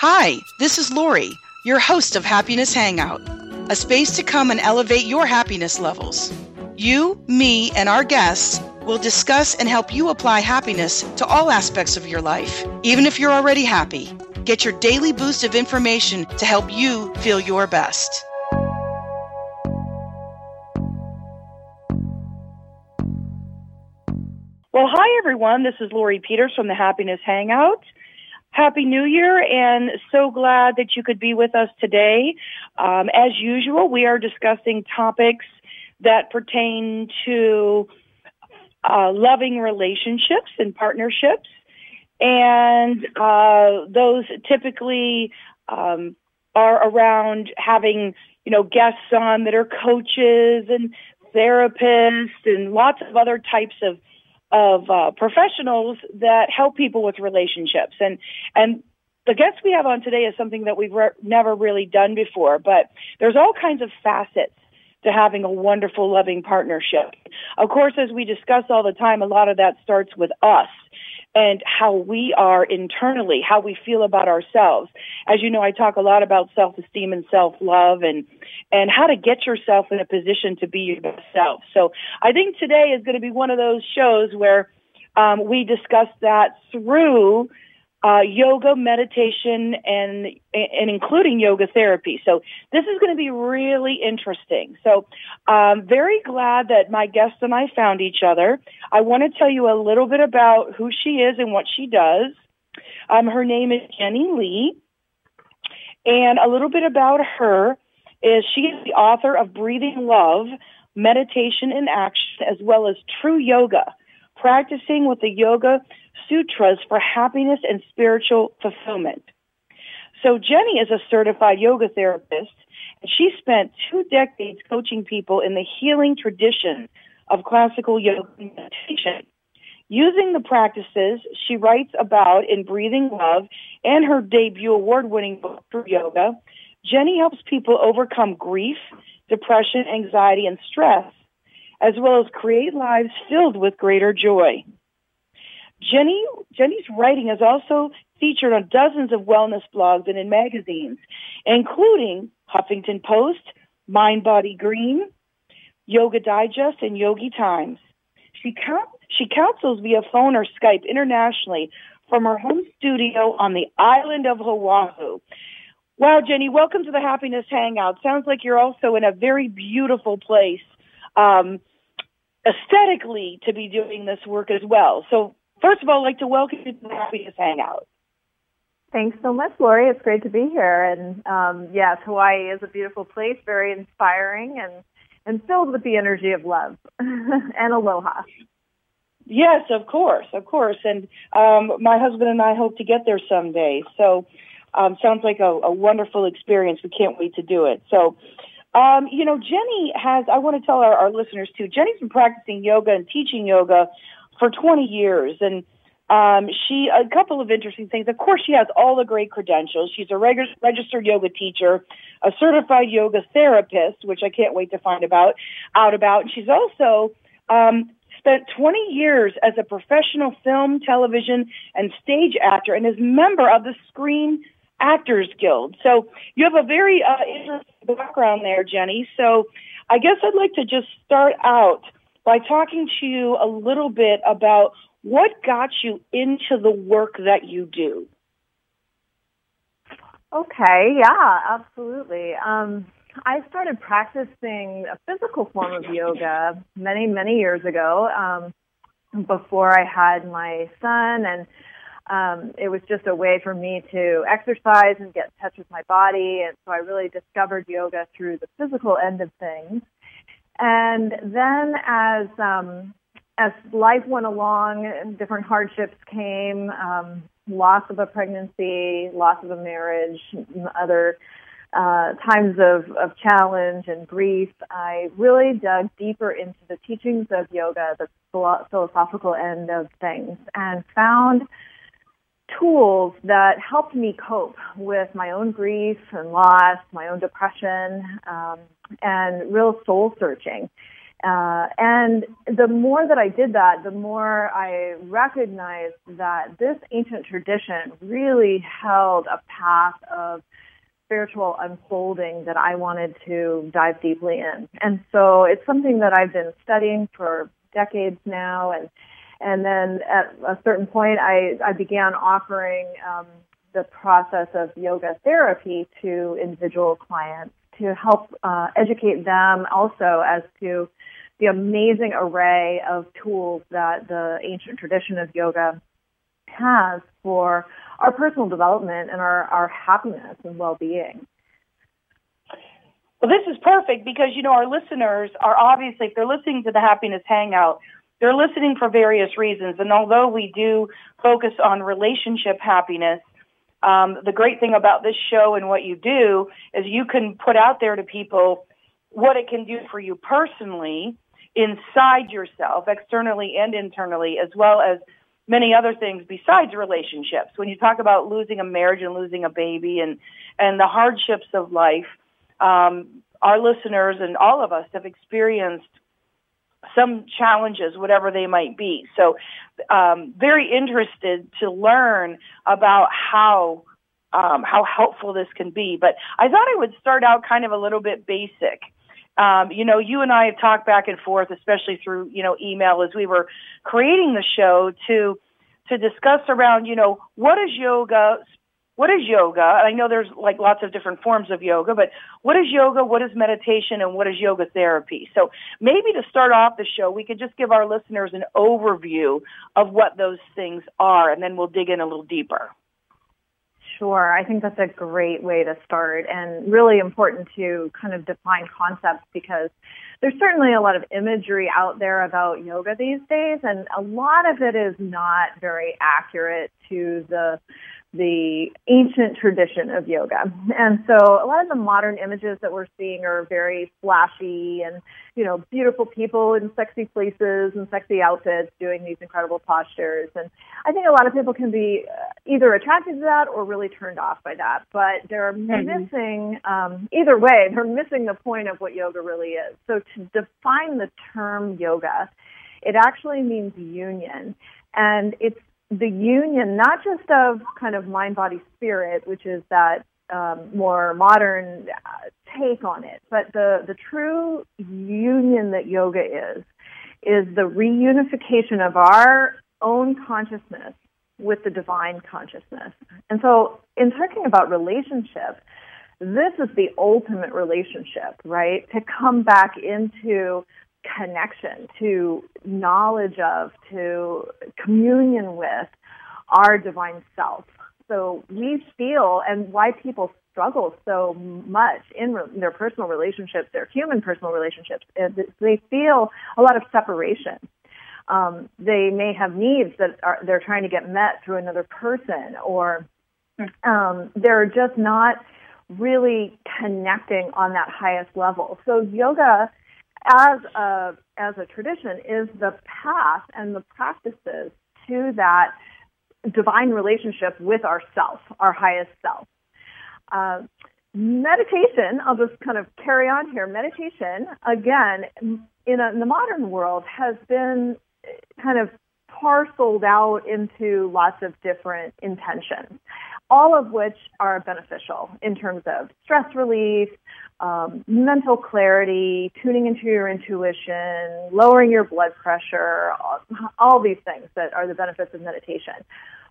Hi, this is Lori, your host of Happiness Hangout, a space to come and elevate your happiness levels. You, me, and our guests will discuss and help you apply happiness to all aspects of your life, even if you're already happy. Get your daily boost of information to help you feel your best. Well, hi everyone. This is Lori Peters from the Happiness Hangout. Happy New Year and so glad that you could be with us today. Um, as usual, we are discussing topics that pertain to uh, loving relationships and partnerships. And uh, those typically um, are around having, you know, guests on that are coaches and therapists and lots of other types of of uh, professionals that help people with relationships. And and the guest we have on today is something that we've re- never really done before. But there's all kinds of facets to having a wonderful, loving partnership. Of course, as we discuss all the time, a lot of that starts with us and how we are internally, how we feel about ourselves. As you know, I talk a lot about self-esteem and self-love and, and how to get yourself in a position to be your best self. So I think today is going to be one of those shows where um, we discuss that through uh, yoga, meditation, and and including yoga therapy. So this is going to be really interesting. So I'm um, very glad that my guest and I found each other. I want to tell you a little bit about who she is and what she does. Um, her name is Jennie Lee, and a little bit about her is she is the author of Breathing Love, Meditation in Action, as well as True Yoga, practicing with the yoga sutras for happiness and spiritual fulfillment. So Jennie is a certified yoga therapist and she spent two decades coaching people in the healing tradition of classical yoga meditation. Using the practices she writes about in Breathing Love and her debut award-winning book for yoga, Jennie helps people overcome grief, depression, anxiety, and stress, as well as create lives filled with greater joy. Jennie, Jennie's writing is also featured on dozens of wellness blogs and in magazines, including Huffington Post, Mind Body Green, Yoga Digest, and Yogi Times. She, she counsels via phone or Skype internationally from her home studio on the island of Oahu. Wow, Jennie, welcome to the Happiness Hangout. Sounds like you're also in a very beautiful place, um, aesthetically, to be doing this work as well. So First of all, I'd like to welcome you to the Happiness Hangout. Thanks so much, Lori. It's great to be here. And um, yes, Hawaii is a beautiful place, very inspiring and, and filled with the energy of love and aloha. Yes, of course, of course. And um, my husband and I hope to get there someday. So um, sounds like a, a wonderful experience. We can't wait to do it. So, um, you know, Jennie has, I want to tell our, our listeners too, Jennie's been practicing yoga and teaching yoga for 20 years. And um, she, a couple of interesting things. Of course, she has all the great credentials. She's a reg- registered yoga teacher, a certified yoga therapist, which I can't wait to find about out about. And she's also um, spent 20 years as a professional film, television, and stage actor, and is member of the Screen Actors Guild. So you have a very uh, interesting background there, Jennie. So I guess I'd like to just start out by talking to you a little bit about what got you into the work that you do. Okay, yeah, absolutely. Um, I started practicing a physical form of yoga many, many years ago um, before I had my son, and um, it was just a way for me to exercise and get in touch with my body. And so I really discovered yoga through the physical end of things. And then as um, as life went along, different hardships came, um, loss of a pregnancy, loss of a marriage, other uh, times of, of challenge and grief. I really dug deeper into the teachings of yoga, the philosophical end of things, and found tools that helped me cope with my own grief and loss, my own depression, um, and real soul searching. Uh, and the more that I did that, the more I recognized that this ancient tradition really held a path of spiritual unfolding that I wanted to dive deeply in. And so it's something that I've been studying for decades now. And, and then at a certain point, I, I began offering um, the process of yoga therapy to individual clients to help uh, educate them also as to the amazing array of tools that the ancient tradition of yoga has for our personal development and our, our happiness and well-being. Well, this is perfect because, you know, our listeners are obviously, if they're listening to the Happiness Hangout, they're listening for various reasons. And although we do focus on relationship happiness, um, the great thing about this show and what you do is you can put out there to people what it can do for you personally inside yourself, externally and internally, as well as many other things besides relationships. When you talk about losing a marriage and losing a baby and, and the hardships of life, um, our listeners and all of us have experienced some challenges, whatever they might be. So, um, very interested to learn about how um, how helpful this can be. But I thought I would start out kind of a little bit basic. Um, you know, you and I have talked back and forth, especially through you know email as we were creating the show to to discuss around you know what is yoga what is yoga? I know there's like lots of different forms of yoga, but what is yoga? What is meditation? And what is yoga therapy? So maybe to start off the show, we could just give our listeners an overview of what those things are, and then we'll dig in a little deeper. Sure. I think that's a great way to start and really important to kind of define concepts because there's certainly a lot of imagery out there about yoga these days and a lot of it is not very accurate to the the ancient tradition of yoga. And so a lot of the modern images that we're seeing are very flashy and, you know, beautiful people in sexy places and sexy outfits doing these incredible postures. And I think a lot of people can be uh, either attracted to that or really turned off by that. But they're mm-hmm. missing, um, either way, they're missing the point of what yoga really is. So to define the term yoga, it actually means union. And it's the union, not just of kind of mind, body, spirit, which is that um, more modern uh, take on it, but the, the true union that yoga is, is the reunification of our own consciousness with the divine consciousness. And so, in talking about relationship, this is the ultimate relationship, right? To come back into connection, to knowledge of, to communion with our divine self. So we feel, and why people struggle so much in re- their personal relationships, their human personal relationships, they feel a lot of separation. Um, they may have needs that are, they're trying to get met through another person, or um, they're just not really connecting on that highest level. So yoga as a as a tradition is the path and the practices to that divine relationship with ourself, our highest self. Uh, meditation, I'll just kind of carry on here. Meditation, again, in, a, in the modern world, has been kind of parceled out into lots of different intentions, all of which are beneficial in terms of stress relief, um, mental clarity, tuning into your intuition, lowering your blood pressure, all, all these things that are the benefits of meditation.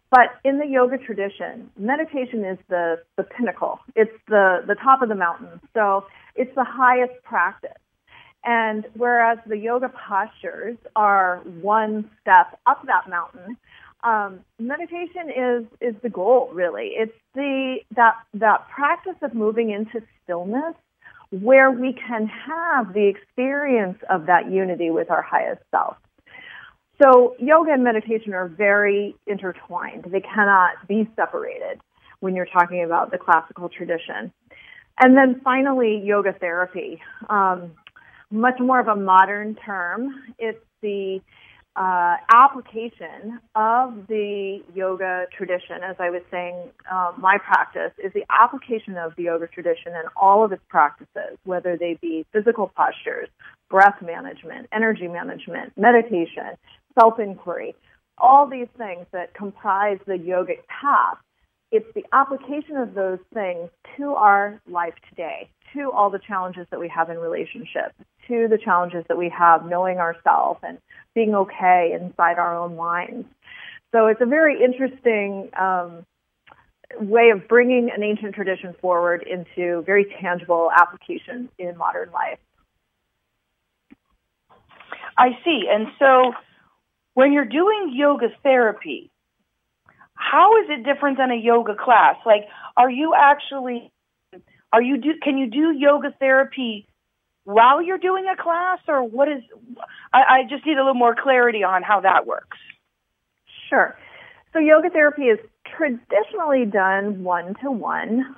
But in the yoga tradition, meditation is the, the pinnacle. It's the, the top of the mountain. So it's the highest practice. And whereas the yoga postures are one step up that mountain, um, meditation is is the goal. Really, it's the that that practice of moving into stillness, where we can have the experience of that unity with our highest self. So yoga and meditation are very intertwined. They cannot be separated when you're talking about the classical tradition. And then finally, yoga therapy. Um, much more of a modern term. It's the uh, application of the yoga tradition, as I was saying, uh, my practice is the application of the yoga tradition and all of its practices, whether they be physical postures, breath management, energy management, meditation, self inquiry, all these things that comprise the yogic path. It's the application of those things to our life today, to all the challenges that we have in relationships, to the challenges that we have knowing ourselves and being okay inside our own minds. So it's a very interesting um, way of bringing an ancient tradition forward into very tangible application in modern life. I see. And so when you're doing yoga therapy, how is it different than a yoga class? Like, are you actually, are you do, can you do yoga therapy while you're doing a class or what is, I, I just need a little more clarity on how that works. Sure. So yoga therapy is traditionally done one to one.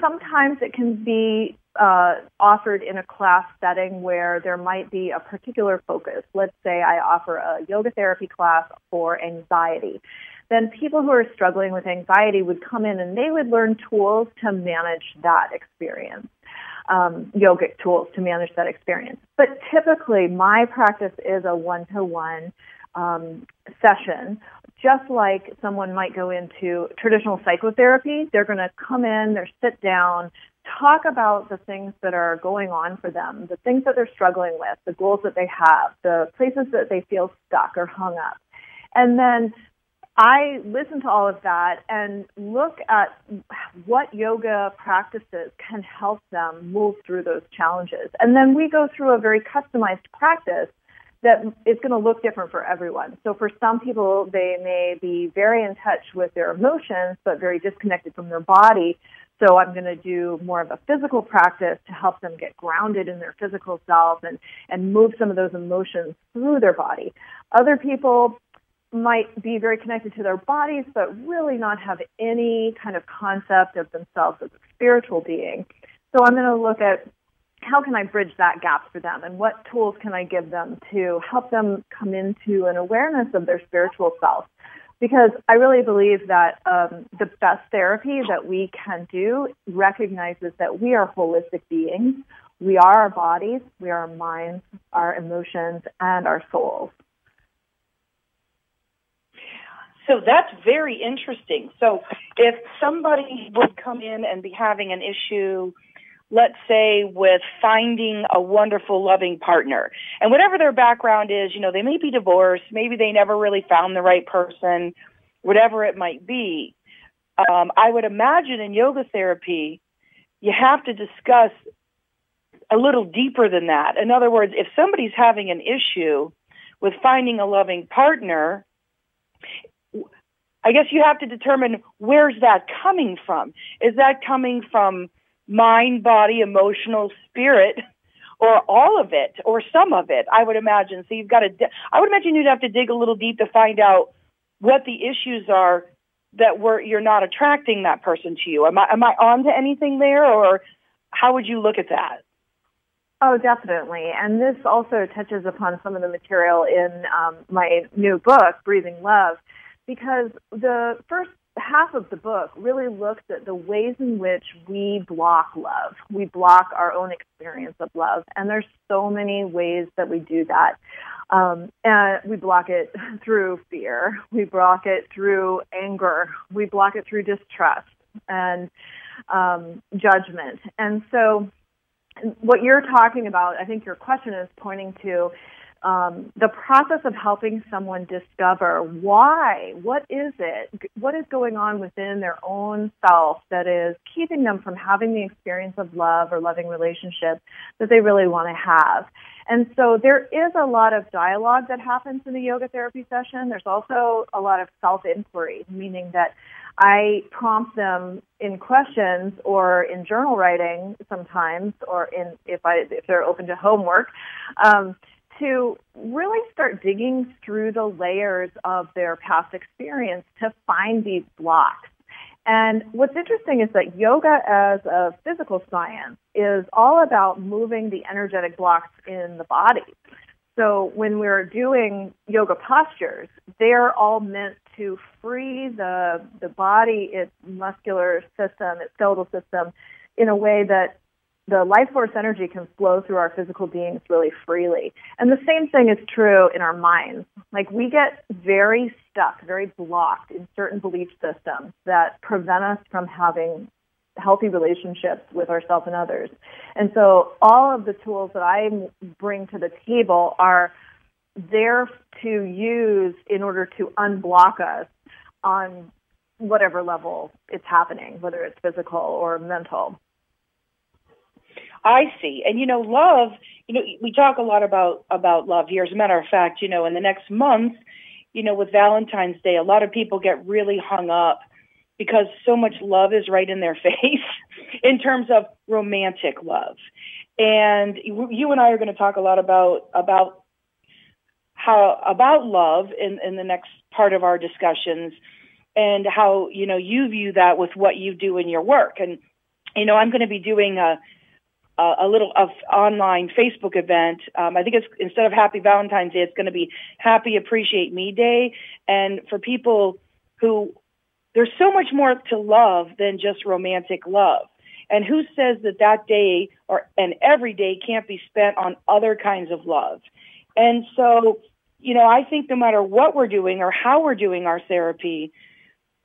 Sometimes it can be uh, offered in a class setting where there might be a particular focus. Let's say I offer a yoga therapy class for anxiety. Then people who are struggling with anxiety would come in and they would learn tools to manage that experience um, yogic tools to manage that experience. But typically, my practice is a one to one session. Just like someone might go into traditional psychotherapy, they're going to come in, they're sit down, talk about the things that are going on for them, the things that they're struggling with, the goals that they have, the places that they feel stuck or hung up. And then I listen to all of that and look at what yoga practices can help them move through those challenges. And then we go through a very customized practice that is going to look different for everyone. So for some people, they may be very in touch with their emotions, but very disconnected from their body. So I'm going to do more of a physical practice to help them get grounded in their physical self and, and move some of those emotions through their body. Other people might be very connected to their bodies, but really not have any kind of concept of themselves as a spiritual being. So I'm going to look at how can I bridge that gap for them and what tools can I give them to help them come into an awareness of their spiritual self. Because I really believe that um, the best therapy that we can do recognizes that we are holistic beings. We are our bodies, we are our minds, our emotions, and our souls. So that's very interesting. So if somebody would come in and be having an issue, let's say with finding a wonderful loving partner and whatever their background is, you know, they may be divorced, maybe they never really found the right person, whatever it might be. Um, I would imagine in yoga therapy, you have to discuss a little deeper than that. In other words, if somebody's having an issue with finding a loving partner, I guess you have to determine where's that coming from. Is that coming from mind, body, emotional, spirit, or all of it, or some of it? I would imagine. So you've got to. I would imagine you'd have to dig a little deep to find out what the issues are that were you're not attracting that person to you. Am I am I on to anything there, or how would you look at that? Oh, definitely. And this also touches upon some of the material in um, my new book, Breathing Love because the first half of the book really looks at the ways in which we block love. We block our own experience of love. And there's so many ways that we do that. Um, and we block it through fear. We block it through anger. We block it through distrust and um, judgment. And so what you're talking about, I think your question is pointing to um, the process of helping someone discover why, what is it, what is going on within their own self that is keeping them from having the experience of love or loving relationship that they really want to have. And so there is a lot of dialogue that happens in the yoga therapy session. There's also a lot of self inquiry, meaning that I prompt them in questions or in journal writing sometimes, or in if I if they're open to homework, um, to really start digging through the layers of their past experience to find these blocks. And what's interesting is that yoga as a physical science is all about moving the energetic blocks in the body. So when we're doing yoga postures, they're all meant to free the the body, its muscular system, its skeletal system, in a way that the life force energy can flow through our physical beings really freely. And the same thing is true in our minds. Like we get very stuck, very blocked in certain belief systems that prevent us from having healthy relationships with ourselves and others. And so all of the tools that I bring to the table are there to use in order to unblock us on whatever level it's happening, whether it's physical or mental. I see. And you know, love, you know, we talk a lot about about love here. As a matter of fact, you know, in the next month, you know, with Valentine's Day, a lot of people get really hung up because so much love is right in their face in terms of romantic love. And you and I are going to talk a lot about about how about love in in the next part of our discussions and how you know you view that with what you do in your work and you know I'm going to be doing a a little of online Facebook event. Um, I think it's instead of Happy Valentine's Day, it's going to be Happy Appreciate Me Day. And for people who there's so much more to love than just romantic love. And who says that that day or and every day can't be spent on other kinds of love? And so, you know, I think no matter what we're doing or how we're doing our therapy,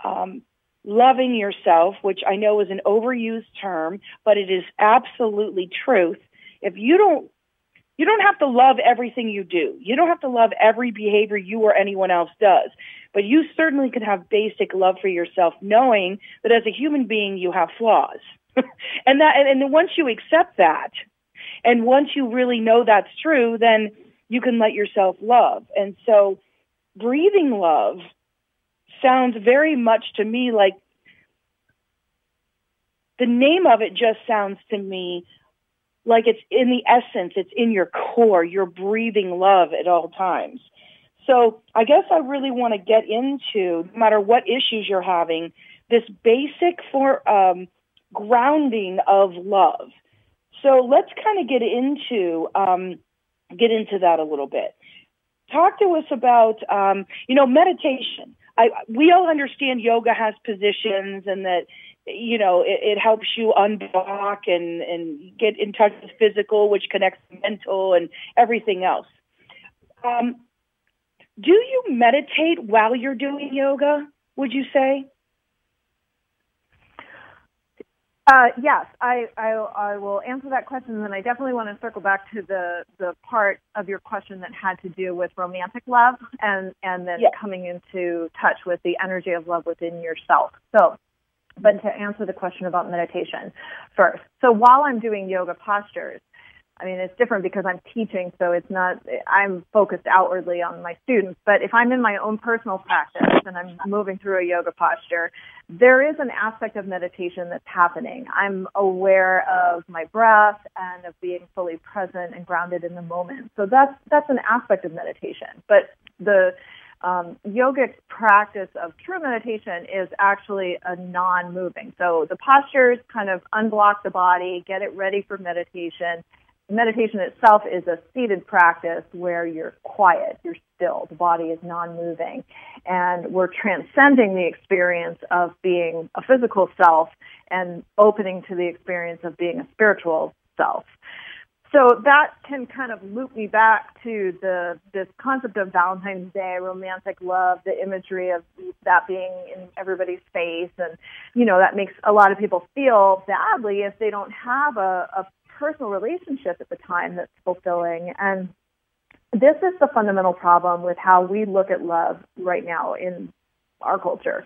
um, loving yourself, which I know is an overused term, but it is absolutely truth. If you don't you don't have to love everything you do. You don't have to love every behavior you or anyone else does. But you certainly can have basic love for yourself, knowing that as a human being you have flaws. and that and, and once you accept that, and once you really know that's true, then you can let yourself love. And so breathing love sounds very much to me like the name of it just sounds to me like it's in the essence, it's in your core, you're breathing love at all times. So I guess I really want to get into, no matter what issues you're having, this basic for um, grounding of love. So let's kind of get into um, get into that a little bit. Talk to us about um, you know meditation. I, we all understand yoga has positions and that you know it, it helps you unblock and and get in touch with physical, which connects mental and everything else. Um, do you meditate while you're doing yoga? Would you say? Uh, yes, I, I, I will answer that question, and then I definitely want to circle back to the the part of your question that had to do with romantic love, and and then yes. coming into touch with the energy of love within yourself. So, but to answer the question about meditation first, so while I'm doing yoga postures, I mean, it's different because I'm teaching, so it's not, I'm focused outwardly on my students. But if I'm in my own personal practice and I'm moving through a yoga posture, there is an aspect of meditation that's happening. I'm aware of my breath and of being fully present and grounded in the moment. So that's, that's an aspect of meditation. But the, um, yogic practice of true meditation is actually a non-moving. So the postures kind of unblock the body, get it ready for meditation, meditation itself is a seated practice where you're quiet, you're still, the body is non-moving, and we're transcending the experience of being a physical self and opening to the experience of being a spiritual self. So that can kind of loop me back to the this concept of Valentine's Day, romantic love, the imagery of that being in everybody's face, and you know that makes a lot of people feel badly if they don't have a, a personal relationship at the time that's fulfilling. And this is the fundamental problem with how we look at love right now in our culture.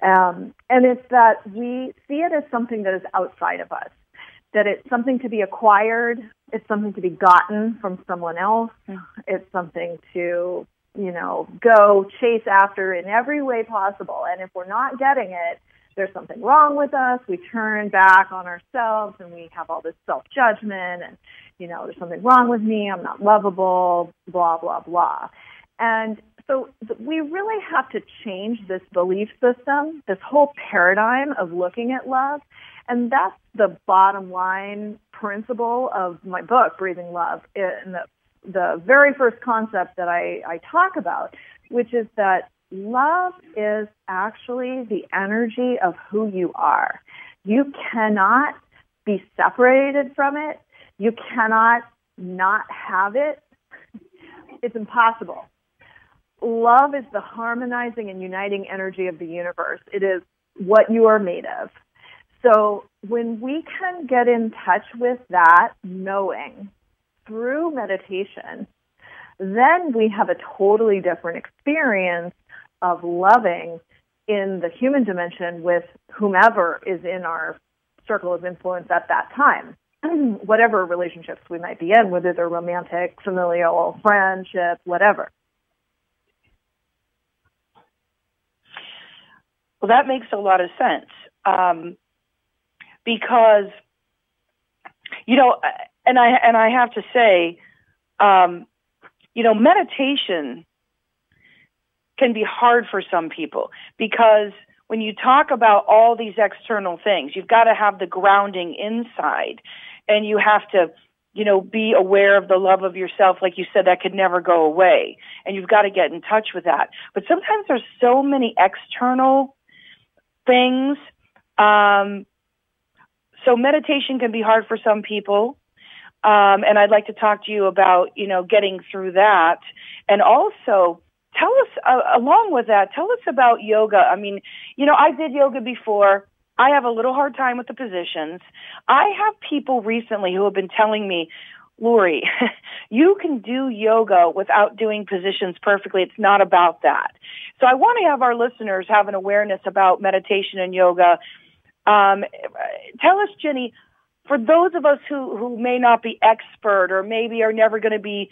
Um, and it's that we see it as something that is outside of us, that it's something to be acquired, it's something to be gotten from someone else, it's something to, you know, go chase after in every way possible. And if we're not getting it, there's something wrong with us. We turn back on ourselves and we have all this self judgment and, you know, there's something wrong with me. I'm not lovable, blah, blah, blah. And so we really have to change this belief system, this whole paradigm of looking at love. And that's the bottom line principle of my book, Breathing Love. And the the very first concept that I, I talk about, which is that love is actually the energy of who you are. You cannot be separated from it. You cannot not have it. It's impossible. Love is the harmonizing and uniting energy of the universe. It is what you are made of. So when we can get in touch with that knowing through meditation, then we have a totally different experience of loving in the human dimension with whomever is in our circle of influence at that time. whatever relationships we might be in, whether they're romantic, familial, friendship, whatever. Well, that makes a lot of sense um, because, you know, and I and I have to say, um, you know, meditation can be hard for some people because when you talk about all these external things, you've got to have the grounding inside and you have to you know, be aware of the love of yourself. Like you said, that could never go away. And you've got to get in touch with that. But sometimes there's so many external things. Um, so meditation can be hard for some people. Um, and I'd like to talk to you about, you know, getting through that. And also, tell us, uh, along with that, tell us about yoga. I mean, you know, I did yoga before. I have a little hard time with the positions. I have people recently who have been telling me, Lori, you can do yoga without doing positions perfectly. It's not about that. So I want to have our listeners have an awareness about meditation and yoga. Um, tell us, Jennie, for those of us who, who may not be expert or maybe are never going to be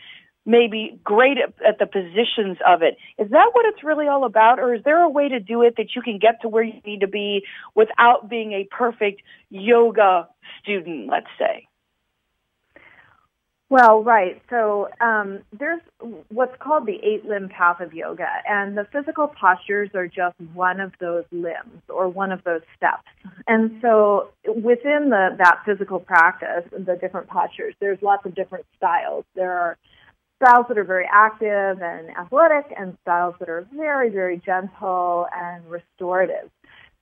maybe great at, at, the positions of it. Is that what it's really all about? Or is there a way to do it that you can get to where you need to be without being a perfect yoga student, let's say? Well, right. So um, there's what's called the eight limb path of yoga, and the physical postures are just one of those limbs or one of those steps. And so within the that physical practice, the different postures, there's lots of different styles. There are styles that are very active and athletic and styles that are very, very gentle and restorative.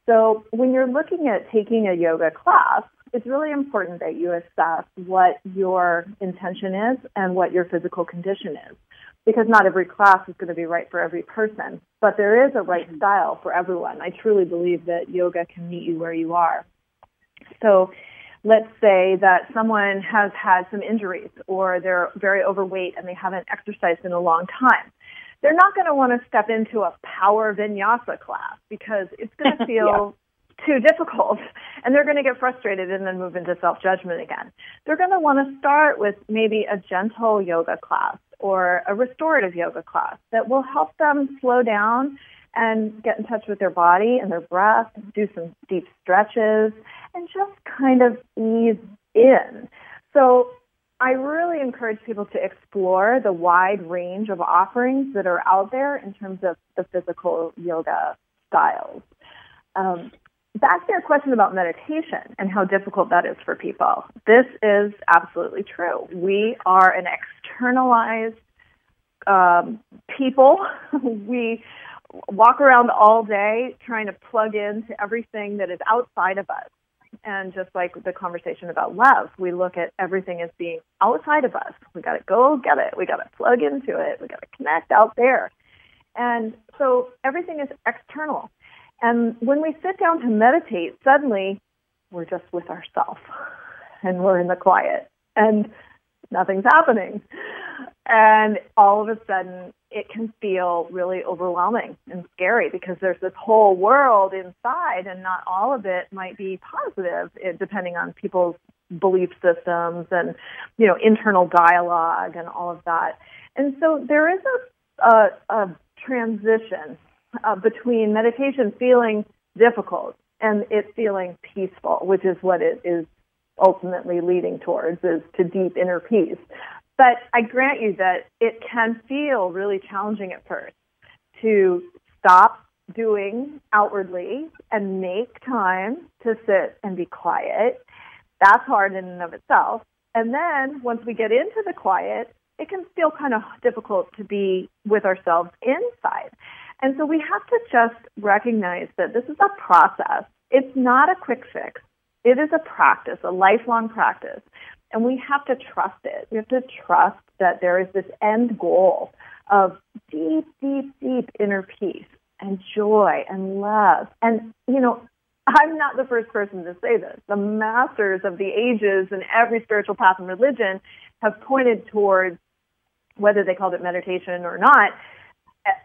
So when you're looking at taking a yoga class, it's really important that you assess what your intention is and what your physical condition is. Because not every class is going to be right for every person, but there is a right style for everyone. I truly believe that yoga can meet you where you are. So let's say that someone has had some injuries or they're very overweight and they haven't exercised in a long time. They're not going to want to step into a power vinyasa class because it's going to feel yeah. too difficult and they're going to get frustrated and then move into self judgment again. They're going to want to start with maybe a gentle yoga class or a restorative yoga class that will help them slow down and get in touch with their body and their breath, do some deep stretches, and just kind of ease in. So I really encourage people to explore the wide range of offerings that are out there in terms of the physical yoga styles. Um, back to your question about meditation and how difficult that is for people. This is absolutely true. We are an externalized um, people. we walk around all day trying to plug into everything that is outside of us. And just like the conversation about love, we look at everything as being outside of us. We got to go get it. We got to plug into it. We got to connect out there. And so everything is external. And when we sit down to meditate, suddenly we're just with ourselves and we're in the quiet and nothing's happening. And all of a sudden, it can feel really overwhelming and scary because there's this whole world inside, and not all of it might be positive, eh, depending on people's belief systems and you know internal dialogue and all of that. And so there is a, a, a transition uh, between meditation feeling difficult and it feeling peaceful, which is what it is ultimately leading towards is to deep inner peace. But I grant you that it can feel really challenging at first to stop doing outwardly and make time to sit and be quiet. That's hard in and of itself. And then once we get into the quiet, it can feel kind of difficult to be with ourselves inside. And so we have to just recognize that this is a process. It's not a quick fix. It is a practice, a lifelong practice. And we have to trust it. We have to trust that there is this end goal of deep, deep, deep inner peace and joy and love. And, you know, I'm not the first person to say this. The masters of the ages and every spiritual path and religion have pointed towards whether they called it meditation or not,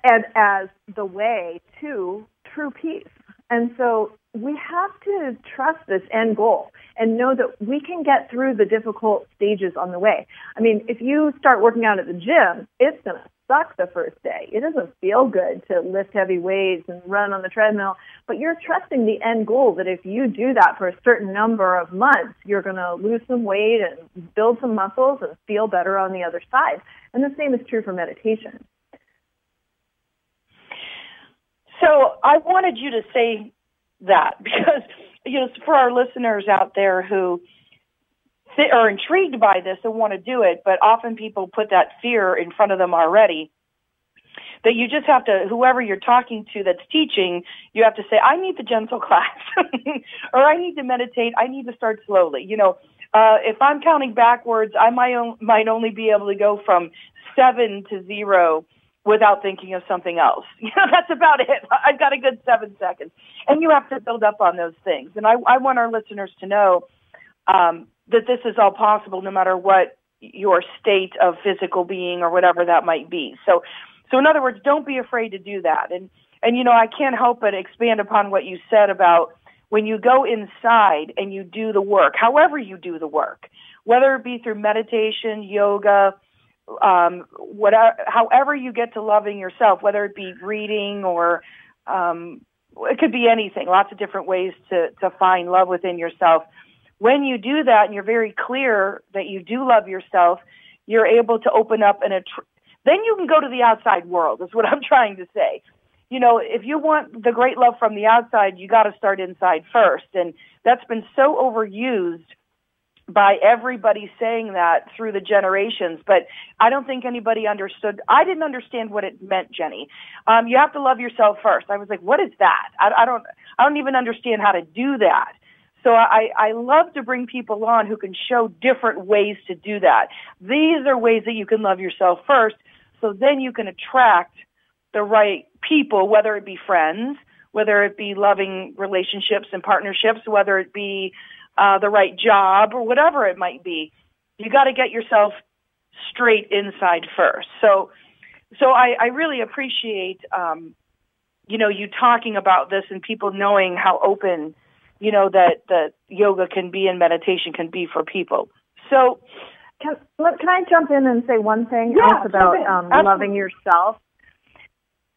and as the way to true peace. And so we have to trust this end goal and know that we can get through the difficult stages on the way. I mean, if you start working out at the gym, it's going to suck the first day. It doesn't feel good to lift heavy weights and run on the treadmill, but you're trusting the end goal that if you do that for a certain number of months, you're going to lose some weight and build some muscles and feel better on the other side. And the same is true for meditation. So I wanted you to say that because, you know, for our listeners out there who are intrigued by this and want to do it, but often people put that fear in front of them already. That you just have to, whoever you're talking to that's teaching, you have to say, I need the gentle class, or I need to meditate, I need to start slowly. You know, uh, if I'm counting backwards, I might, on, might only be able to go from seven to zero without thinking of something else. You know, that's about it. I've got a good seven seconds. And you have to build up on those things. And I, I want our listeners to know um, that this is all possible no matter what your state of physical being or whatever that might be. So, so in other words, don't be afraid to do that. And, and you know, I can't help but expand upon what you said about when you go inside and you do the work, however you do the work, whether it be through meditation, yoga, um, whatever, however you get to loving yourself, whether it be reading or um, it could be anything. Lots of different ways to to find love within yourself when you do that and you're very clear that you do love yourself, you're able to open up and attr- then you can go to the outside world is what I'm trying to say. You know, if you want the great love from the outside, you got to start inside first. And that's been so overused by everybody saying that through the generations, but I don't think anybody understood. I didn't understand what it meant, Jennie. Um, you have to love yourself first. I was like, what is that? I, I don't, I don't even understand how to do that. So I, I love to bring people on who can show different ways to do that. These are ways that you can love yourself first, so then you can attract the right people, whether it be friends, whether it be loving relationships and partnerships, whether it be uh, the right job or whatever it might be. You got to get yourself straight inside first. So, so I, I really appreciate, um, you know, you talking about this and people knowing how open you know that that yoga can be and meditation can be for people. So, can can I jump in and say one thing yeah, else about um, loving yourself?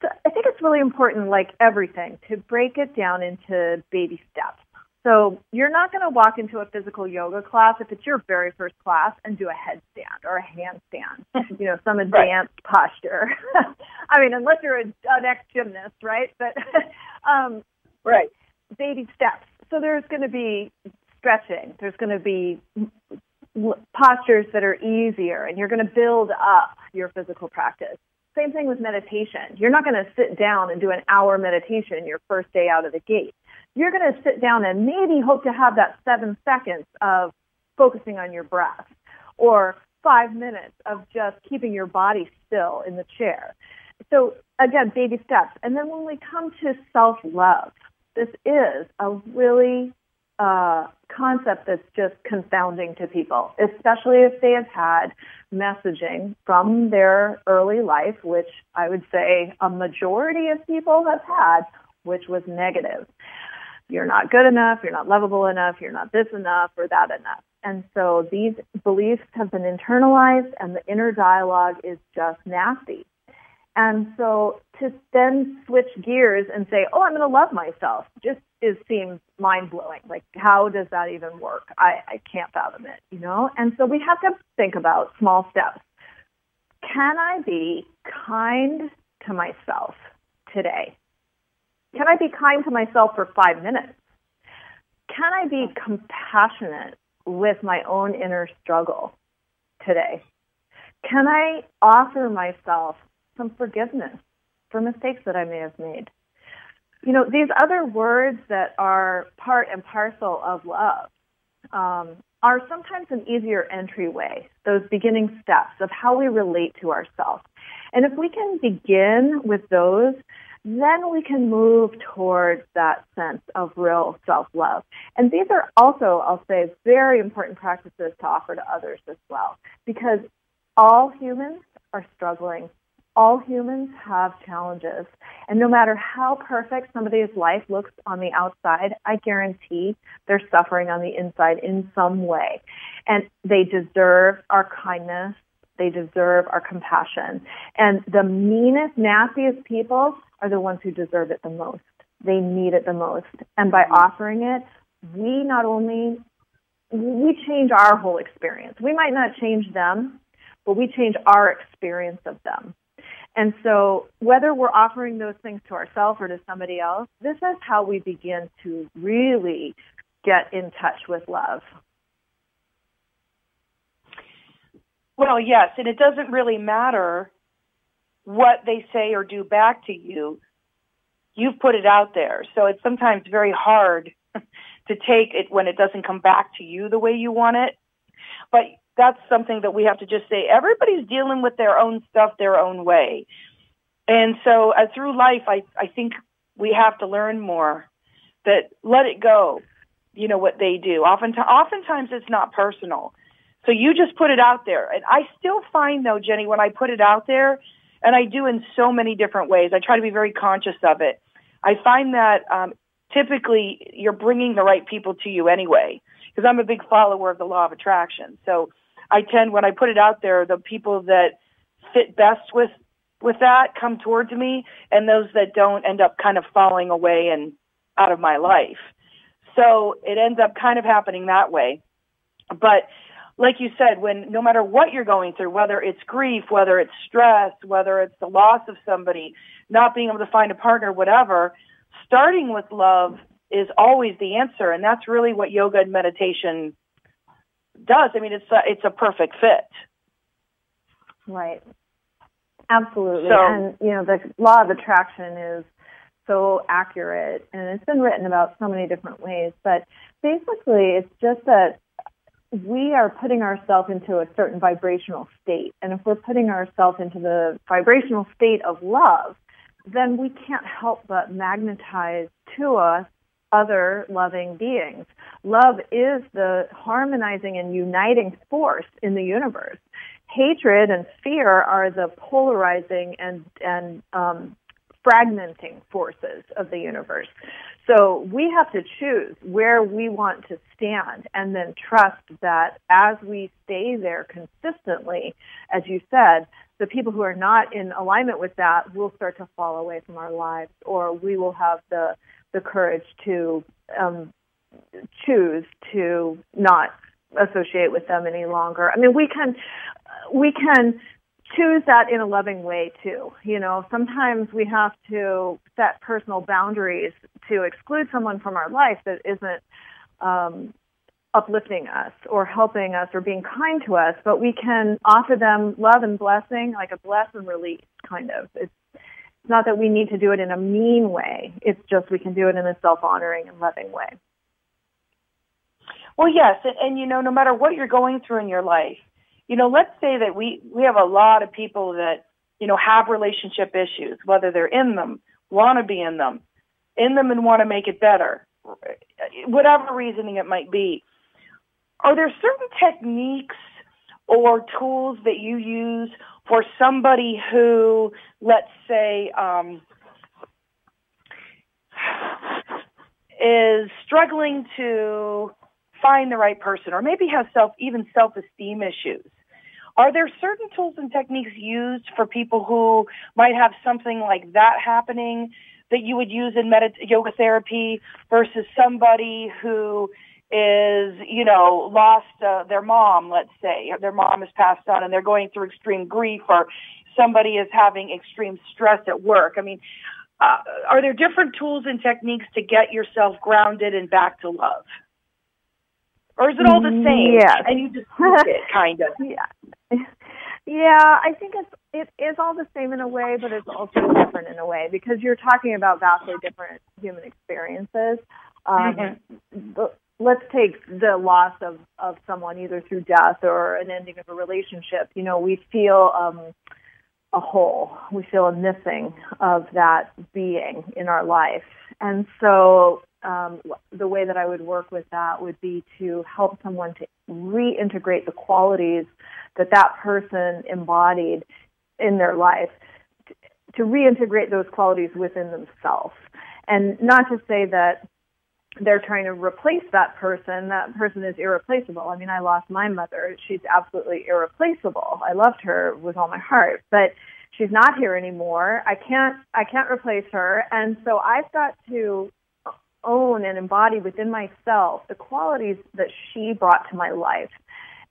So I think it's really important, like everything, to break it down into baby steps. So you're not going to walk into a physical yoga class if it's your very first class and do a headstand or a handstand, you know, some advanced right. posture. I mean, unless you're a, an ex-gymnast, right? But um, right, baby steps so there's going to be stretching. There's going to be postures that are easier, and you're going to build up your physical practice. Same thing with meditation. You're not going to sit down and do an hour meditation your first day out of the gate. You're going to sit down and maybe hope to have that seven seconds of focusing on your breath or five minutes of just keeping your body still in the chair. So again, baby steps. And then when we come to self love, this is a really uh, concept that's just confounding to people, especially if they have had messaging from their early life, which I would say a majority of people have had, which was negative. You're not good enough, you're not lovable enough, you're not this enough or that enough. And so these beliefs have been internalized and the inner dialogue is just nasty. And so to then switch gears and say, oh, I'm going to love myself just is seems mind blowing. Like, how does that even work? I, I can't fathom it, you know? And so we have to think about small steps. Can I be kind to myself today? Can I be kind to myself for five minutes? Can I be compassionate with my own inner struggle today? Can I offer myself some forgiveness for mistakes that I may have made? You know, these other words that are part and parcel of love um, are sometimes an easier entryway, those beginning steps of how we relate to ourselves. And if we can begin with those, then we can move towards that sense of real self love. And these are also, I'll say, very important practices to offer to others as well, because all humans are struggling. All humans have challenges. And no matter how perfect somebody's life looks on the outside, I guarantee they're suffering on the inside in some way. And they deserve our kindness. They deserve our compassion. And the meanest, nastiest people are the ones who deserve it the most. They need it the most. And by offering it, we not only we change our whole experience. We might not change them, but we change our experience of them. And so, whether we're offering those things to ourselves or to somebody else, this is how we begin to really get in touch with love. Well, yes, and it doesn't really matter what they say or do back to you. You've put it out there. So it's sometimes very hard to take it when it doesn't come back to you the way you want it. But that's something that we have to just say. Everybody's dealing with their own stuff their own way. And so uh, through life, I, I think we have to learn more that let it go, you know, what they do. Often, oftentimes it's not personal. So you just put it out there. And I still find though, Jennie, when I put it out there, and I do in so many different ways, I try to be very conscious of it. I find that um, typically you're bringing the right people to you anyway, because I'm a big follower of the law of attraction. So I tend, when I put it out there, the people that fit best with with that come towards me, and those that don't end up kind of falling away and out of my life. So it ends up kind of happening that way. But like you said, when no matter what you're going through, whether it's grief, whether it's stress, whether it's the loss of somebody, not being able to find a partner, whatever, starting with love is always the answer. And that's really what yoga and meditation does. I mean, it's a, it's a perfect fit. Right. Absolutely. So, and, you know, the law of attraction is so accurate and it's been written about so many different ways. But basically, it's just that we are putting ourselves into a certain vibrational state. And if we're putting ourselves into the vibrational state of love, then we can't help but magnetize to us other loving beings. Love is the harmonizing and uniting force in the universe. Hatred and fear are the polarizing and and um, fragmenting forces of the universe. So we have to choose where we want to stand and then trust that as we stay there consistently, as you said, the people who are not in alignment with that will start to fall away from our lives or we will have the the courage to um, choose to not associate with them any longer. I mean, we can we can choose that in a loving way too. You know, sometimes we have to set personal boundaries to exclude someone from our life that isn't um, uplifting us or helping us or being kind to us, but we can offer them love and blessing, like a bless and release kind of. It's not that we need to do it in a mean way. It's just we can do it in a self-honoring and loving way. Well, yes, and, and you know, no matter what you're going through in your life, you know, let's say that we, we have a lot of people that, you know, have relationship issues, whether they're in them, want to be in them, in them and want to make it better, whatever reasoning it might be. Are there certain techniques or tools that you use for somebody who, let's say, um, is struggling to find the right person or maybe has self even self-esteem issues are there certain tools and techniques used for people who might have something like that happening that you would use in medit- yoga therapy versus somebody who is, you know, lost uh, their mom, let's say, their mom has passed on and they're going through extreme grief or somebody is having extreme stress at work. I mean, uh, are there different tools and techniques to get yourself grounded and back to love? Or is it all the same? Yeah. And you just it, kind of. Yeah. Yeah, I think it's it is all the same in a way, but it's also different in a way because you're talking about vastly different human experiences. Um, mm-hmm. let's take the loss of of someone either through death or an ending of a relationship. You know, we feel um, a hole. We feel a missing of that being in our life, and so um, the way that I would work with that would be to help someone to reintegrate the qualities that that person embodied in their life, to reintegrate those qualities within themselves. And not to say that they're trying to replace that person. That person is irreplaceable. I mean, I lost my mother. She's absolutely irreplaceable. I loved her with all my heart, but she's not here anymore. I can't I can't replace her. And so I've got to own and embody within myself the qualities that she brought to my life.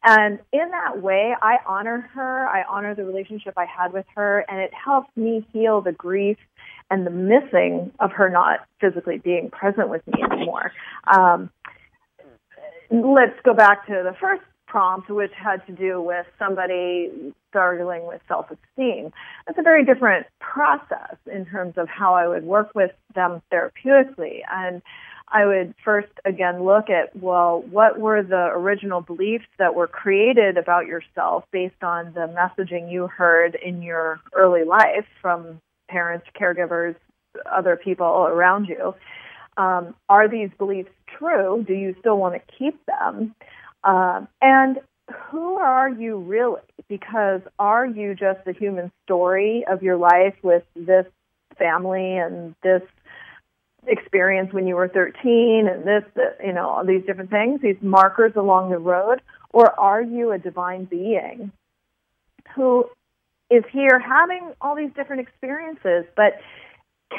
And in that way, I honor her. I honor the relationship I had with her, and it helps me heal the grief and the missing of her not physically being present with me anymore. Um, let's go back to the first prompt, which had to do with somebody struggling with self esteem. That's a very different process in terms of how I would work with them therapeutically. And I would first again look at, well, what were the original beliefs that were created about yourself based on the messaging you heard in your early life from parents, caregivers, other people around you? Um, are these beliefs true? Do you still want to keep them? Um, and who are you really? Because are you just the human story of your life with this family and this experience when you were 13 and this, you know, all these different things, these markers along the road? Or are you a divine being who is here having all these different experiences, but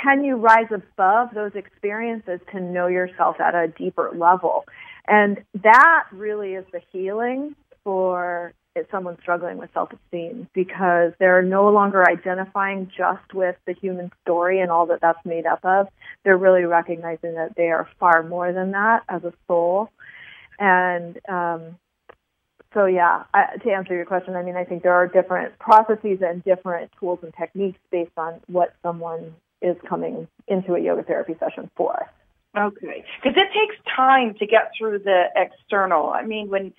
can you rise above those experiences to know yourself at a deeper level? And that really is the healing for someone struggling with self esteem because they're no longer identifying just with the human story and all that that's made up of. They're really recognizing that they are far more than that as a soul. And um, so, yeah, I, to answer your question, I mean, I think there are different processes and different tools and techniques based on what someone is coming into a yoga therapy session for. Okay, because it takes time to get through the external. I mean, when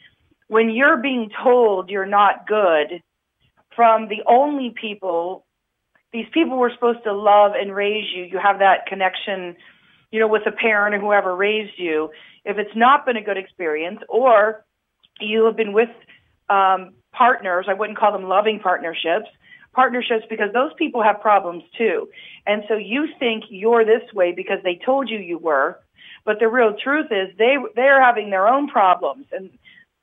when you're being told you're not good from the only people, these people were supposed to love and raise you. You have that connection, you know, with a parent or whoever raised you. If it's not been a good experience, or you have been with um, partners, I wouldn't call them loving partnerships, partnerships because those people have problems too. And so you think you're this way because they told you you were, but the real truth is they they're having their own problems and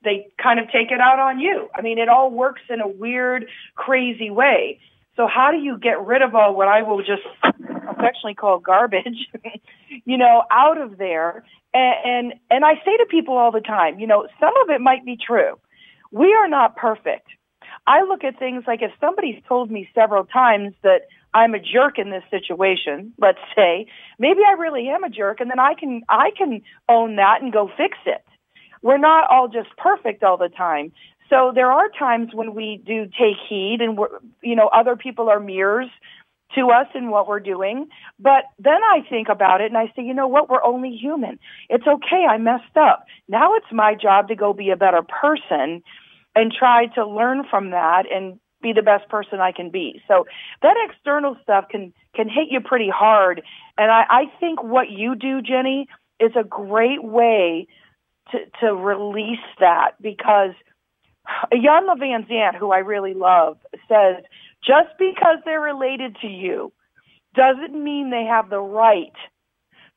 they kind of take it out on you. I mean, it all works in a weird, crazy way. So how do you get rid of all what I will just affectionately call garbage, you know, out of there? And, and and I say to people all the time, you know, some of it might be true. We are not perfect. I look at things like if somebody's told me several times that I'm a jerk in this situation, let's say, maybe I really am a jerk and then I can I can own that and go fix it. We're not all just perfect all the time. So there are times when we do take heed and we're, you know, other people are mirrors to us in what we're doing. But then I think about it and I say, you know what? We're only human. It's okay. I messed up. Now it's my job to go be a better person and try to learn from that and be the best person I can be. So that external stuff can can hit you pretty hard. And I, I think what you do, Jennie, is a great way to to release that because Iyanla Vanzant, who I really love, says just because they're related to you doesn't mean they have the right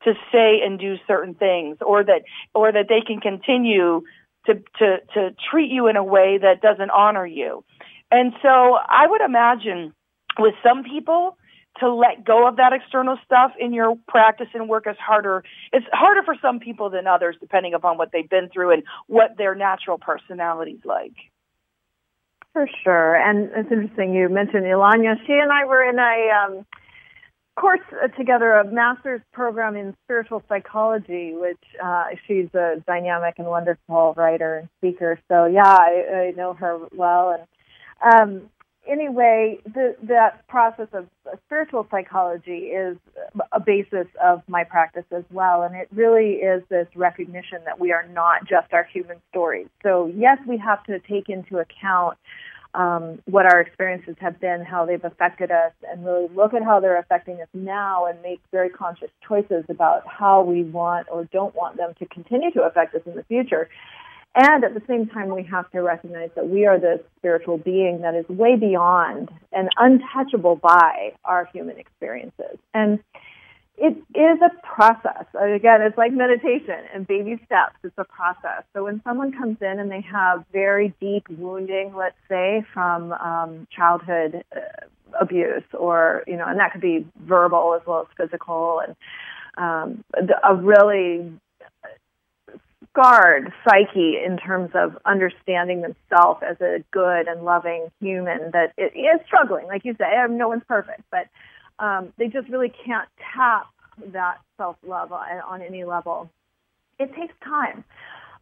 to say and do certain things or that or that they can continue to, to, to treat you in a way that doesn't honor you. And so I would imagine with some people, to let go of that external stuff in your practice and work is harder. It's harder for some people than others, depending upon what they've been through and what their natural personality's like. For sure, and it's interesting you mentioned Iyanla. She and I were in a um, course uh, together a master's program in spiritual psychology, which uh, she's a dynamic and wonderful writer and speaker. So yeah, I, I know her well, and Um, anyway, the, that process of spiritual psychology is a basis of my practice as well, and it really is this recognition that we are not just our human stories. So, yes, we have to take into account um, what our experiences have been, how they've affected us, and really look at how they're affecting us now and make very conscious choices about how we want or don't want them to continue to affect us in the future. And at the same time, we have to recognize that we are this spiritual being that is way beyond and untouchable by our human experiences. And it is a process. Again, it's like meditation and baby steps. It's a process. So when someone comes in and they have very deep wounding, let's say from um, childhood uh, abuse, or you know, and that could be verbal as well as physical, and um, a really scarred psyche in terms of understanding themselves as a good and loving human that is struggling. Like you say, no one's perfect, but um, they just really can't tap that self love on, any level. It takes time.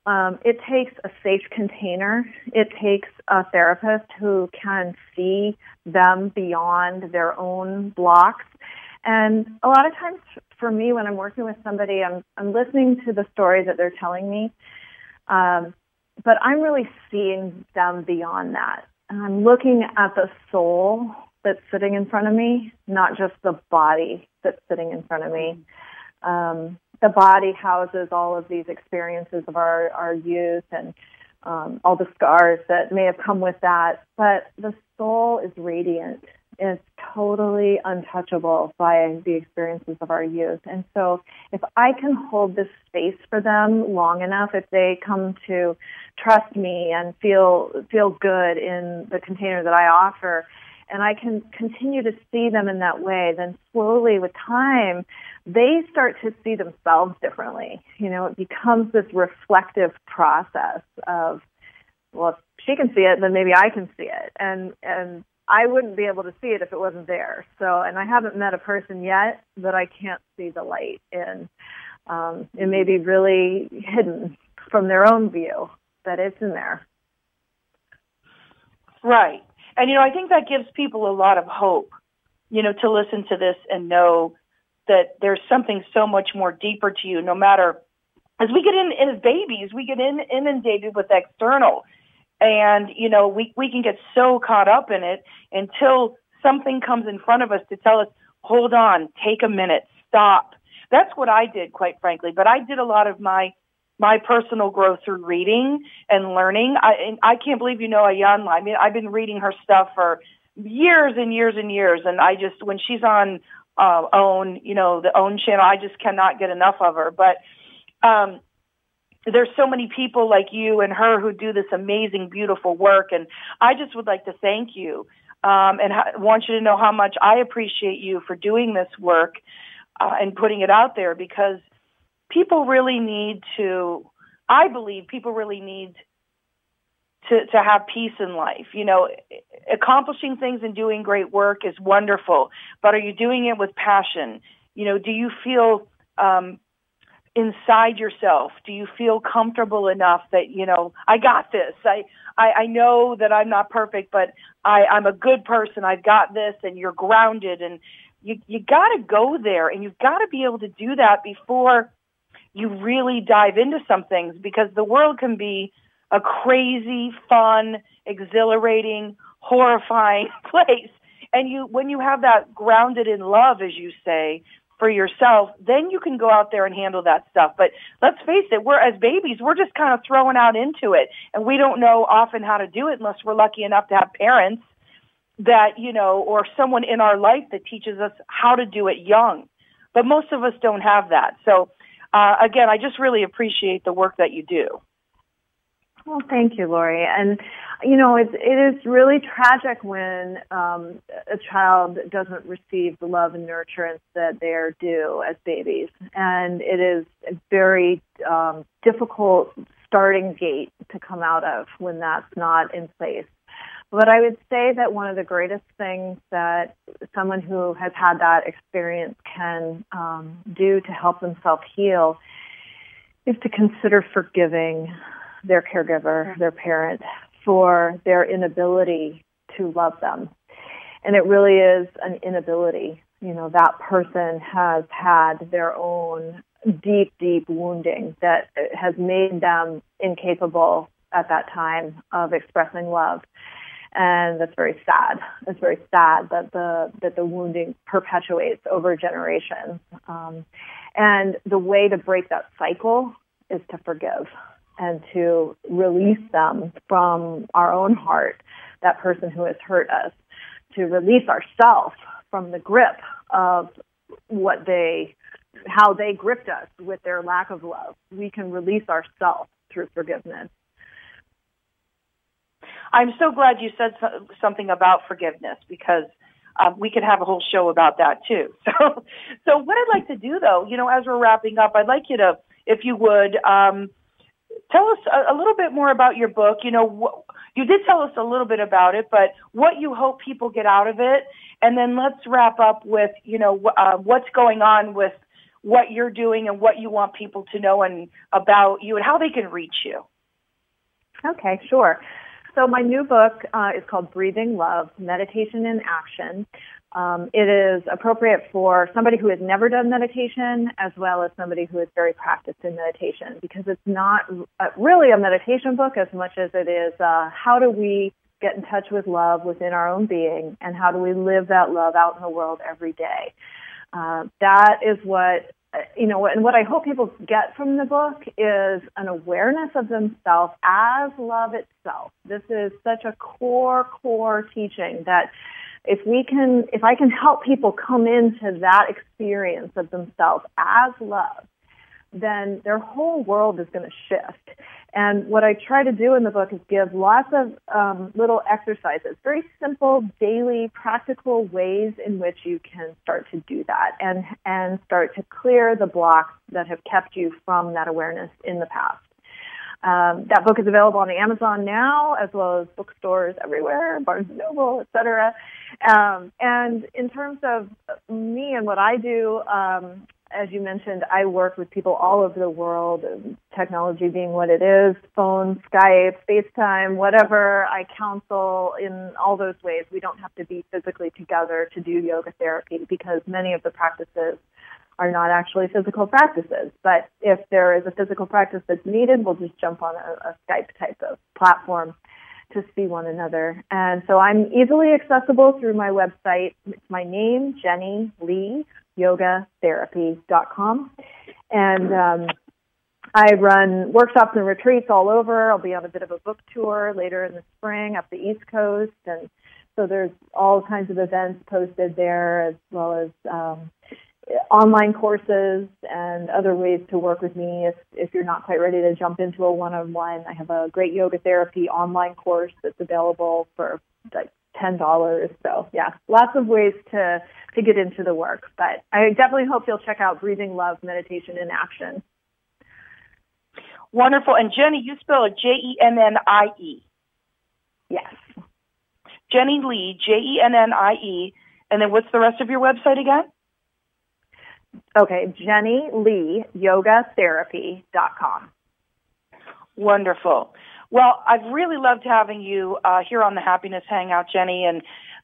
Um, it takes a safe container. It takes a therapist who can see them beyond their own blocks. And a lot of times for me, when I'm working with somebody, I'm, I'm listening to the story that they're telling me. Um, but I'm really seeing them beyond that. And I'm looking at the soul that's sitting in front of me, not just the body that's sitting in front of me. Um, the body houses all of these experiences of our, our youth and um, all the scars that may have come with that, but the soul is radiant. It's totally untouchable by the experiences of our youth. And so, if I can hold this space for them long enough, if they come to trust me and feel feel good in the container that I offer, and I can continue to see them in that way, then slowly with time, they start to see themselves differently. You know, it becomes this reflective process of, well, if she can see it, then maybe I can see it. And, and I wouldn't be able to see it if it wasn't there. So, and I haven't met a person yet that I can't see the light in. Um, it may be really hidden from their own view, but it's in there. Right. And, you know, I think that gives people a lot of hope, you know, to listen to this and know that there's something so much more deeper to you, no matter, as we get in, as babies, we get in, inundated with external. And, you know, we, we can get so caught up in it until something comes in front of us to tell us, hold on, take a minute, stop. That's what I did, quite frankly. But I did a lot of my my personal growth through reading and learning. I and I can't believe you know Iyanla. I mean, I've been reading her stuff for years and years and years, and I just when she's on uh, OWN, you know, the OWN channel, I just cannot get enough of her. But um, there's so many people like you and her who do this amazing, beautiful work, and I just would like to thank you. Um, and ha- want you to know how much I appreciate you for doing this work uh, and putting it out there because people really need to, I believe people really need to, to have peace in life. You know, accomplishing things and doing great work is wonderful, but are you doing it with passion? You know, do you feel um, inside yourself? Do you feel comfortable enough that you know I got this? I I, I know that I'm not perfect, but I, I'm a good person. I've got this, and you're grounded, and you you got to go there, and you've got to be able to do that before you really dive into some things because the world can be a crazy, fun, exhilarating, horrifying place. And you, when you have that grounded in love, as you say, for yourself, then you can go out there and handle that stuff. But let's face it, we're as babies, we're just kind of thrown out into it. And we don't know often how to do it unless we're lucky enough to have parents that, you know, or someone in our life that teaches us how to do it young. But most of us don't have that. So uh, again, I just really appreciate the work that you do. Well, thank you, Lori. And you know, it, it is really tragic when um, a child doesn't receive the love and nurturance that they are due as babies, and it is a very um, difficult starting gate to come out of when that's not in place. But I would say that one of the greatest things that someone who has had that experience can um, do to help themselves heal is to consider forgiving their caregiver, their parent, for their inability to love them. And it really is an inability. You know, that person has had their own deep, deep wounding that has made them incapable at that time of expressing love. And that's very sad. It's very sad that the that the wounding perpetuates over generations. Um, and the way to break that cycle is to forgive and to release them from our own heart, that person who has hurt us, to release ourselves from the grip of what they, how they gripped us with their lack of love. We can release ourselves through forgiveness. I'm so glad you said something about forgiveness because um, we could have a whole show about that too. So, so what I'd like to do though, you know, as we're wrapping up, I'd like you to, if you would, um, tell us a, a, little bit more about your book. You know, wh- you did tell us a little bit about it, but what you hope people get out of it, and then let's wrap up with, you know, wh- uh, what's going on with what you're doing and what you want people to know and about you and how they can reach you. Okay, sure. So my new book uh, is called Breathing Love: Meditation in Action. Um, it is appropriate for somebody who has never done meditation as well as somebody who is very practiced in meditation because it's not uh, really a meditation book as much as it is uh, how do we get in touch with love within our own being and how do we live that love out in the world every day. Uh, that is what Uh, you know, and what I hope people get from the book is an awareness of themselves as love itself. This is such a core, core teaching that if we can, if I can help people come into that experience of themselves as love, then their whole world is going to shift. And what I try to do in the book is give lots of um, little exercises, very simple, daily, practical ways in which you can start to do that and and start to clear the blocks that have kept you from that awareness in the past. Um, that book is available on Amazon now, as well as bookstores everywhere, Barnes and Noble, etc. Um, and in terms of me and what I do, um, as you mentioned, I work with people all over the world, technology being what it is, phone, Skype, FaceTime, whatever. I counsel in all those ways. We don't have to be physically together to do yoga therapy because many of the practices are not actually physical practices. But if there is a physical practice that's needed, we'll just jump on a, a Skype type of platform to see one another. And so I'm easily accessible through my website. It's my name, Jennie Lee, yogatherapy.com. And um, I run workshops and retreats all over. I'll be on a bit of a book tour later in the spring up the East Coast. And so there's all kinds of events posted there as well as um, online courses and other ways to work with me if, if you're not quite ready to jump into a one-on-one. I have a great yoga therapy online course that's available for like ten dollars. So yeah, lots of ways to to get into the work. But I definitely hope you'll check out Breathing Love Meditation in Action. Wonderful. And Jennie, you spell it J E N N I E. Yes. Jennie Lee, J E N N I E. And then what's the rest of your website again? Okay, Jennie Lee, yogatherapy.com. Wonderful. Well, I've really loved having you uh, here on the Happiness Hangout, Jennie. And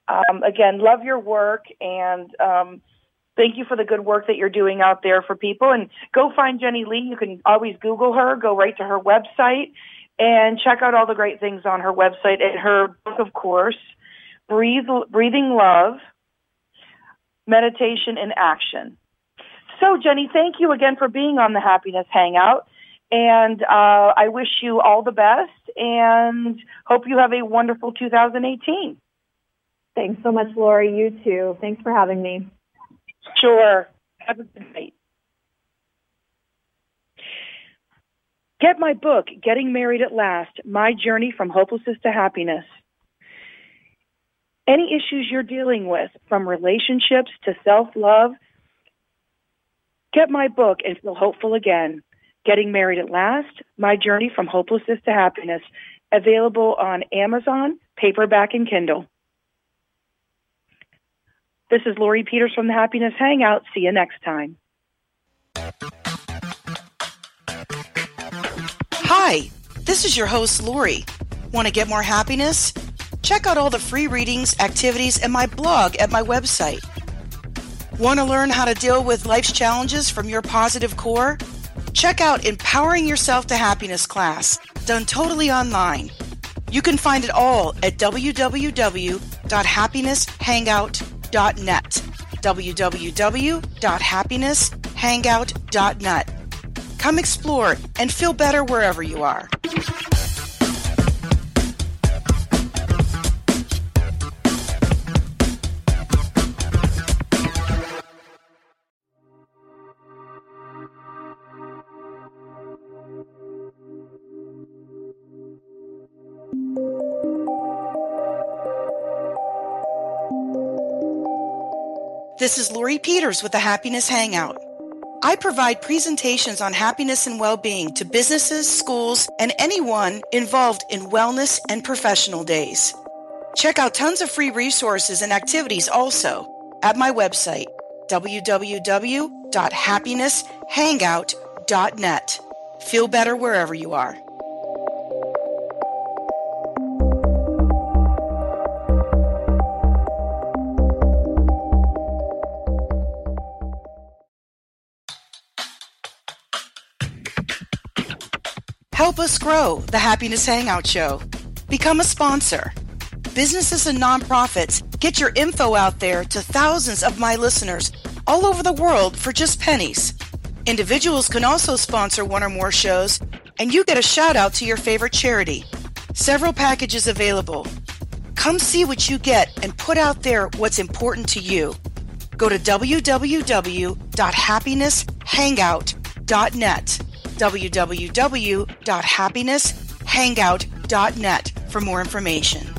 um, again, love your work and um, thank you for the good work that you're doing out there for people. And go find Jennie Lee. You can always Google her, go right to her website, and check out all the great things on her website and her book, of course, Breathe, Breathing Love, Meditation in Action. So, Jennie, thank you again for being on the Happiness Hangout. And uh, I wish you all the best and hope you have a wonderful 2018. Thanks so much, Lori. You too. Thanks for having me. Sure. Have a good night. Get my book, Getting Married at Last, My Journey from Hopelessness to Happiness. Any issues you're dealing with, from relationships to self-love, get my book and feel hopeful again. Getting Married at Last, My Journey from Hopelessness to Happiness, available on Amazon, paperback, and Kindle. This is Lori Peters from the Happiness Hangout. See you next time. Hi, this is your host, Lori. Want to get more happiness? check out all the free readings, activities, and my blog at my website. Want to learn how to deal with life's challenges from your positive core? Check out Empowering Yourself to Happiness class, done totally online. You can find it all at www.happinesshangout.net. www.happinesshangout.net. Come explore and feel better wherever you are. This is Lori Peters with the Happiness Hangout. I provide presentations on happiness and well-being to businesses, schools, and anyone involved in wellness and professional days. Check out tons of free resources and activities also at my website, www.happinesshangout.net. Feel better wherever you are. Help us grow the Happiness Hangout Show. Become a sponsor. Businesses and nonprofits, get your info out there to thousands of my listeners all over the world for just pennies. Individuals can also sponsor one or more shows, and you get a shout out to your favorite charity. Several packages available. Come see what you get and put out there what's important to you. Go to www.happinesshangout.net www.happinesshangout.net for more information.